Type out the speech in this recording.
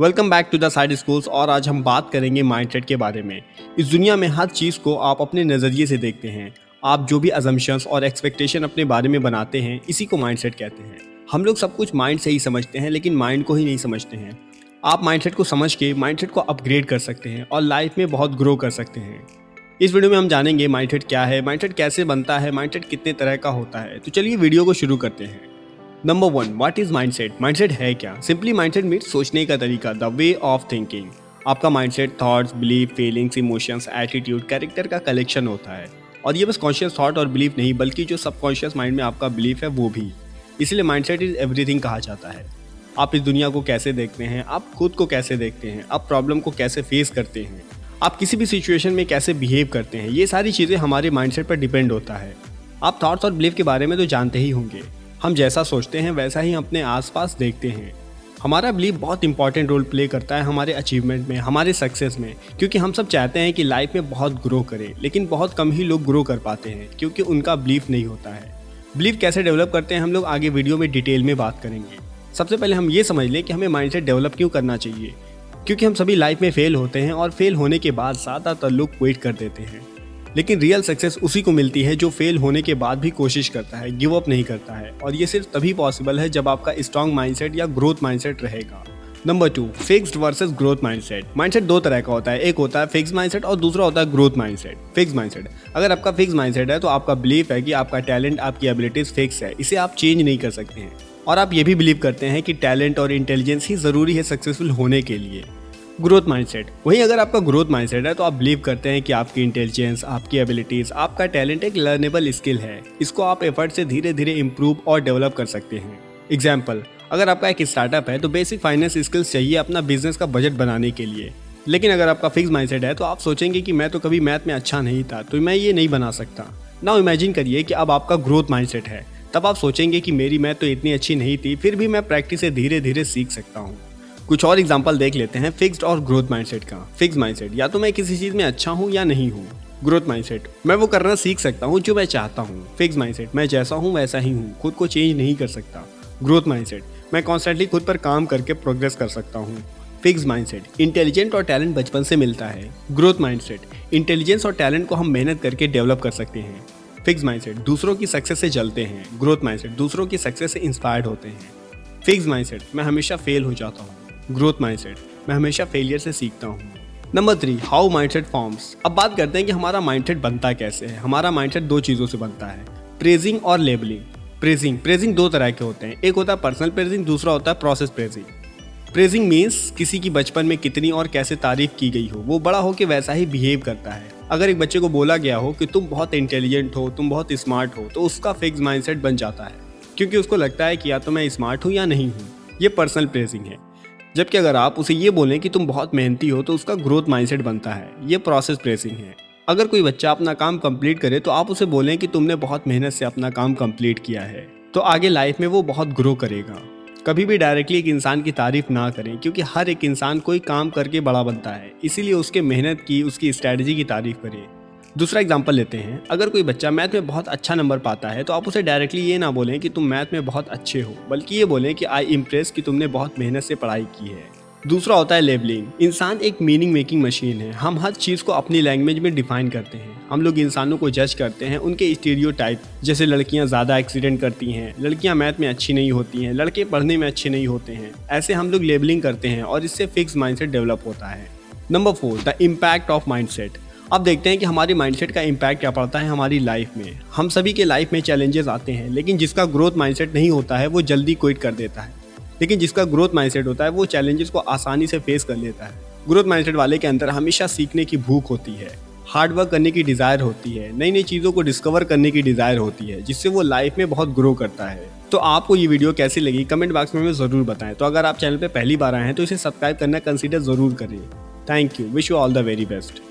Welcome back to the side schools और आज हम बात करेंगे माइंडसेट के बारे में। इस दुनिया में हर चीज़ को आप अपने नज़रिए से देखते हैं। आप जो भी अजम्पन्स और एक्सपेक्टेशन अपने बारे में बनाते हैं, इसी को माइंडसेट कहते हैं। हम लोग सब कुछ माइंड से ही समझते हैं, लेकिन माइंड को ही नहीं समझते हैं। आप माइंडसेट को समझ के माइंडसेट को अपग्रेड कर सकते हैं और लाइफ में बहुत ग्रो कर सकते हैं। इस वीडियो में हम जानेंगे माइंडसेट क्या है माइंडसेट कैसे बनता है माइंडसेट कितने तरह का होता है। तो चलिए वीडियो को शुरू करते हैं। Number one what is mindset mindset है क्या? सिंपली माइंडसेट मीट सोचने का तरीका द वे ऑफ़ थिंकिंग आपका mindset thoughts belief feelings emotions attitude character का कलेक्शन होता है। और ये बस कॉन्शियस थॉट और बिलीफ नहीं, बल्कि जो सबकॉन्शियस माइंड में आपका बिलीफ है, वो भी। इसलिए माइंडसेट इज़ एवरीथिंग कहा जाता है। आप इस दुनिया को कैसे देखते हैं? आप खुद को कैसे देखते हैं? आप प्रॉब्लम को कैसे फेस करते हैं? आप किसी भी सिचुएशन में कैसे बिहेव करते हैं? ये सारी चीज़ें हमारे माइंडसेट पर डिपेंड होता है। आप थॉट्स और बिलीफ के बारे में तो जानते ही होंगे। हम जैसा सोचते हैं, वैसा ही अपने आसपास देखते हैं। हमारा बिलीव बहुत इंपॉर्टेंट रोल प्ले करता है हमारे अचीवमेंट में, हमारे सक्सेस में, क्योंकि हम सब चाहते हैं कि लाइफ में बहुत ग्रो करें, लेकिन बहुत कम ही लोग ग्रो कर पाते हैं, क्योंकि उनका बिलीफ नहीं होता है। बिलीव कैसे डेवलप करते हैं, हम लोग आगे वीडियो में डिटेल में बात करेंगे। सबसे पहले हम ये समझ लें कि हमें माइंडसेट डेवलप क्यों करना चाहिए, क्योंकि हम सभी लाइफ में फेल होते हैं और फेल होने के बाद ज़्यादातर लोग क्विट कर देते हैं। लेकिन रियल सक्सेस उसी को मिलती है जो फेल होने के बाद भी कोशिश करता है गिव अप नहीं करता है। और ये सिर्फ़ तभी पॉसिबल है जब आपका स्ट्रॉन्ग माइंडसेट या ग्रोथ माइंडसेट रहेगा। Number two fixed versus growth mindset mindset दो तरह का होता है। एक होता है फिक्स माइंडसेट और दूसरा होता है ग्रोथ माइंडसेट फिक्स माइंडसेट अगर आपका फिक्स माइंडसेट है तो आपका बिलीफ है कि आपका टैलेंट आपकी एबिलिटीज फिक्स है। इसे आप चेंज नहीं कर सकते हैं। और आप ये भी बिलीव करते हैं कि टैलेंट और इंटेलिजेंस ही ज़रूरी है सक्सेसफुल होने के लिए। ग्रोथ माइंडसेट वहीं अगर आपका ग्रोथ माइंडसेट है तो आप बिलीव करते हैं कि आपकी इंटेलिजेंस आपकी एबिलिटीज आपका टैलेंट एक लर्नेबल स्किल है। इसको आप एफर्ट से धीरे धीरे इम्प्रूव और डेवलप कर सकते हैं। एग्ज़ाम्पल अगर आपका एक स्टार्टअप है तो बेसिक फाइनेंस स्किल्स चाहिए अपना बिज़नेस का बजट बनाने के लिए। लेकिन अगर आपका फिक्स माइंडसेट है तो आप सोचेंगे कि मैं तो कभी मैथ में अच्छा नहीं था तो मैं ये नहीं बना सकता। ना इमेजिन करिए कि अब आपका ग्रोथ माइंडसेट है। तब आप सोचेंगे कि मेरी मैथ तो इतनी अच्छी नहीं थी, फिर भी मैं प्रैक्टिस से धीरे धीरे सीख सकता हूँ। कुछ और एग्ज़ाम्पल देख लेते हैं फिक्स्ड और ग्रोथ माइंडसेट का। फिक्स माइंडसेट या तो मैं किसी चीज़ में अच्छा हूँ या नहीं हूँ। ग्रोथ माइंडसेट मैं वो करना सीख सकता हूँ जो मैं चाहता हूँ। फिक्स माइंडसेट मैं जैसा हूँ वैसा ही हूँ, खुद को चेंज नहीं कर सकता। ग्रोथ माइंडसेट मैं कॉन्स्टेंटली खुद पर काम करके प्रोग्रेस कर सकता हूँ। फिक्स माइंडसेट इंटेलिजेंट और टैलेंट बचपन से मिलता है। ग्रोथ माइंडसेट इंटेलिजेंस और टैलेंट को हम मेहनत करके डेवलप कर सकते हैं। फिक्स माइंडसेट दूसरों की सक्सेस से जलते हैं। ग्रोथ माइंडसेट दूसरों की सक्सेस से इंस्पायर्ड होते हैं। फिक्स माइंडसेट मैं हमेशा फेल हो जाता हूँ। ग्रोथ माइंडसेट मैं हमेशा फेलियर से सीखता हूँ। Number three how mindset forms अब बात करते हैं कि हमारा माइंडसेट बनता कैसे है। हमारा माइंडसेट दो चीज़ों से बनता है। प्रेजिंग और लेबलिंग प्रेजिंग प्रेजिंग दो तरह के होते हैं। एक होता है पर्सनल प्रेजिंग दूसरा होता है प्रोसेस प्रेजिंग प्रेजिंग मीन्स किसी की बचपन में कितनी और कैसे तारीफ़ की गई हो। वो बड़ा हो के वैसा ही बिहेव करता है। अगर एक बच्चे को बोला गया हो कि तुम बहुत इंटेलिजेंट हो, तुम बहुत स्मार्ट हो तो उसका फिक्स माइंडसेट बन जाता है। क्योंकि उसको लगता है कि या तो मैं स्मार्ट हूँ या नहीं हूँ। ये पर्सनल प्रेजिंग है। जबकि अगर आप उसे ये बोलें कि तुम बहुत मेहनती हो तो उसका ग्रोथ माइंडसेट बनता है। ये प्रोसेस प्रेसिंग है। अगर कोई बच्चा अपना काम कंप्लीट करे तो आप उसे बोलें कि तुमने बहुत मेहनत से अपना काम कंप्लीट किया है। तो आगे लाइफ में वो बहुत ग्रो करेगा। कभी भी डायरेक्टली एक इंसान की तारीफ़ ना करें, क्योंकि हर एक इंसान कोई काम करके बड़ा बनता है। इसीलिए उसके मेहनत की, उसकी स्ट्रैटेजी की तारीफ़ करें। दूसरा एग्ज़ाम्पल लेते हैं। अगर कोई बच्चा मैथ में बहुत अच्छा नंबर पाता है तो आप उसे डायरेक्टली ये ना बोलें कि तुम मैथ में बहुत अच्छे हो, बल्कि ये बोलें कि आई इम्प्रेस कि तुमने बहुत मेहनत से पढ़ाई की है। दूसरा होता है लेबलिंग इंसान एक मीनिंग मेकिंग मशीन है। हम हर चीज़ को अपनी लैंग्वेज में डिफाइन करते हैं। हम लोग इंसानों को जज करते हैं, उनके स्टीरियो टाइप जैसे लड़कियाँ ज़्यादा एक्सीडेंट करती हैं, लड़कियाँ मैथ में अच्छी नहीं होती हैं, लड़के पढ़ने में अच्छे नहीं होते हैं। ऐसे हम लोग लेबलिंग करते हैं और इससे फिक्स माइंडसेट डेवलप होता है। Number four the impact of mindset अब देखते हैं कि हमारी माइंडसेट का इम्पैक्ट क्या पड़ता है हमारी लाइफ में। हम सभी के लाइफ में चैलेंजेस आते हैं, लेकिन जिसका ग्रोथ माइंडसेट नहीं होता है, वो जल्दी क्विट कर देता है। लेकिन जिसका ग्रोथ माइंडसेट होता है, वो चैलेंजेस को आसानी से फेस कर लेता है। ग्रोथ माइंडसेट वाले के अंदर हमेशा सीखने की भूख होती है हार्ड वर्क करने की डिज़ायर होती है नई नई चीज़ों को डिस्कवर करने की डिज़ायर होती है, जिससे वो लाइफ में बहुत ग्रो करता है। तो आपको ये वीडियो कैसी लगी? कमेंट बॉक्स में हमें ज़रूर बताएँ। तो अगर आप चैनल पर पहली बार आए हैं तो इसे सब्सक्राइब करना कंसिडर ज़रूर करिए thank you wish you all the very best